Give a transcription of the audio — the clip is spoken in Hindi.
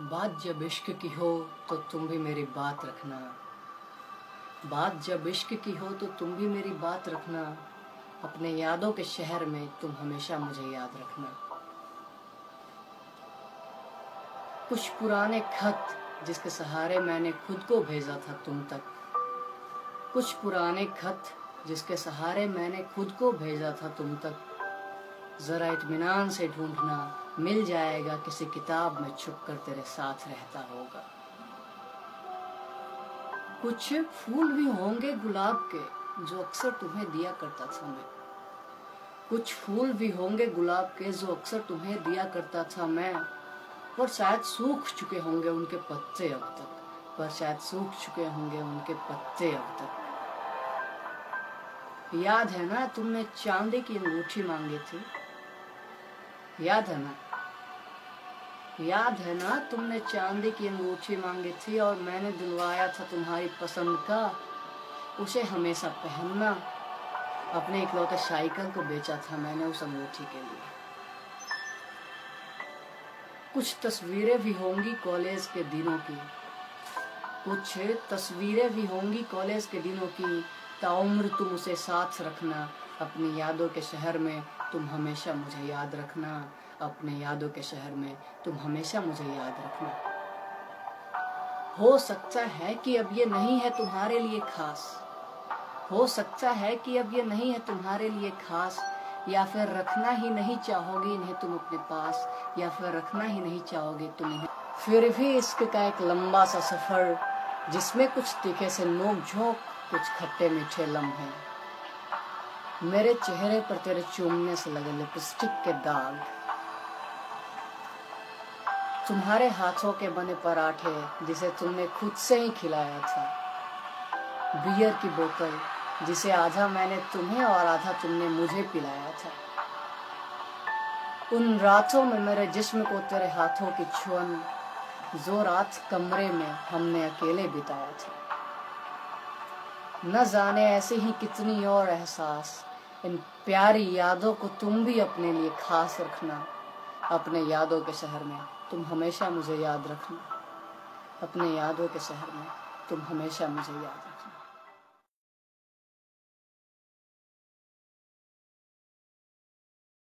बात जब इश्क की हो तो तुम भी मेरी बात रखना। बात जब इश्क की हो तो तुम भी मेरी बात रखना। अपने यादों के शहर में तुम हमेशा मुझे याद रखना। कुछ पुराने खत जिसके सहारे मैंने खुद को भेजा था तुम तक। कुछ पुराने खत जिसके सहारे मैंने खुद को भेजा था तुम तक। जरा इतमान से ढूंढना मिल जाएगा। किसी किताब में छुप कर तेरे साथ रहता होगा। कुछ फूल भी होंगे गुलाब के, जो अक्सर तुम्हें दिया करता था मैं। कुछ फूल भी होंगे गुलाब के, जो अक्सर तुम्हें दिया करता था मैं। पर शायद सूख चुके होंगे उनके पत्ते अब तक। पर शायद सूख चुके होंगे उनके पत्ते अब तक। याद है ना, तुमने चांदी की अंगूठी मांगी थी? याद है ना? याद है ना? तुमने चांदी की अंगूठी मांगी थी और मैंने दिलवाया था तुम्हारी पसंद का। उसे हमेशा पहनना। अपने इकलौते साइकिल को बेचा था मैंने उस अंगूठी के लिए। कुछ तस्वीरें भी होंगी कॉलेज के दिनों की। कुछ तस्वीरें भी होंगी कॉलेज के दिनों की। ताउम्र तुम उसे साथ रखना। अपनी यादों के शहर में तुम हमेशा मुझे याद रखना। अपने यादों के शहर में तुम हमेशा मुझे याद रखना। हो सकता है कि अब ये नहीं है तुम्हारे लिए खास। हो सकता है कि अब ये नहीं है तुम्हारे लिए खास। या फिर रखना ही नहीं चाहोगे इन्हें तुम अपने पास। या फिर रखना ही नहीं चाहोगे तुम इन्हें। फिर भी इश्क का एक लंबा सा सफ़र, जिसमें कुछ तीखे से नोक झोंक कुछ खट्टे मीठे लम्हे। मेरे चेहरे पर तेरे चूमने से लगे लिपस्टिक के दाग। तुम्हारे हाथों के बने पराठे जिसे तुमने खुद से ही खिलाया था। बियर की बोतल जिसे आधा मैंने तुम्हें और आधा तुमने मुझे पिलाया था। उन रातों में मेरे जिस्म को तेरे हाथों की छुअन, जो रात कमरे में हमने अकेले बिताया था। न जाने ऐसे ही कितनी और एहसास। इन प्यारी यादों को तुम भी अपने लिए खास रखना, अपने यादों के शहर में। तुम हमेशा मुझे याद रखना। अपने यादों के शहर में तुम हमेशा मुझे याद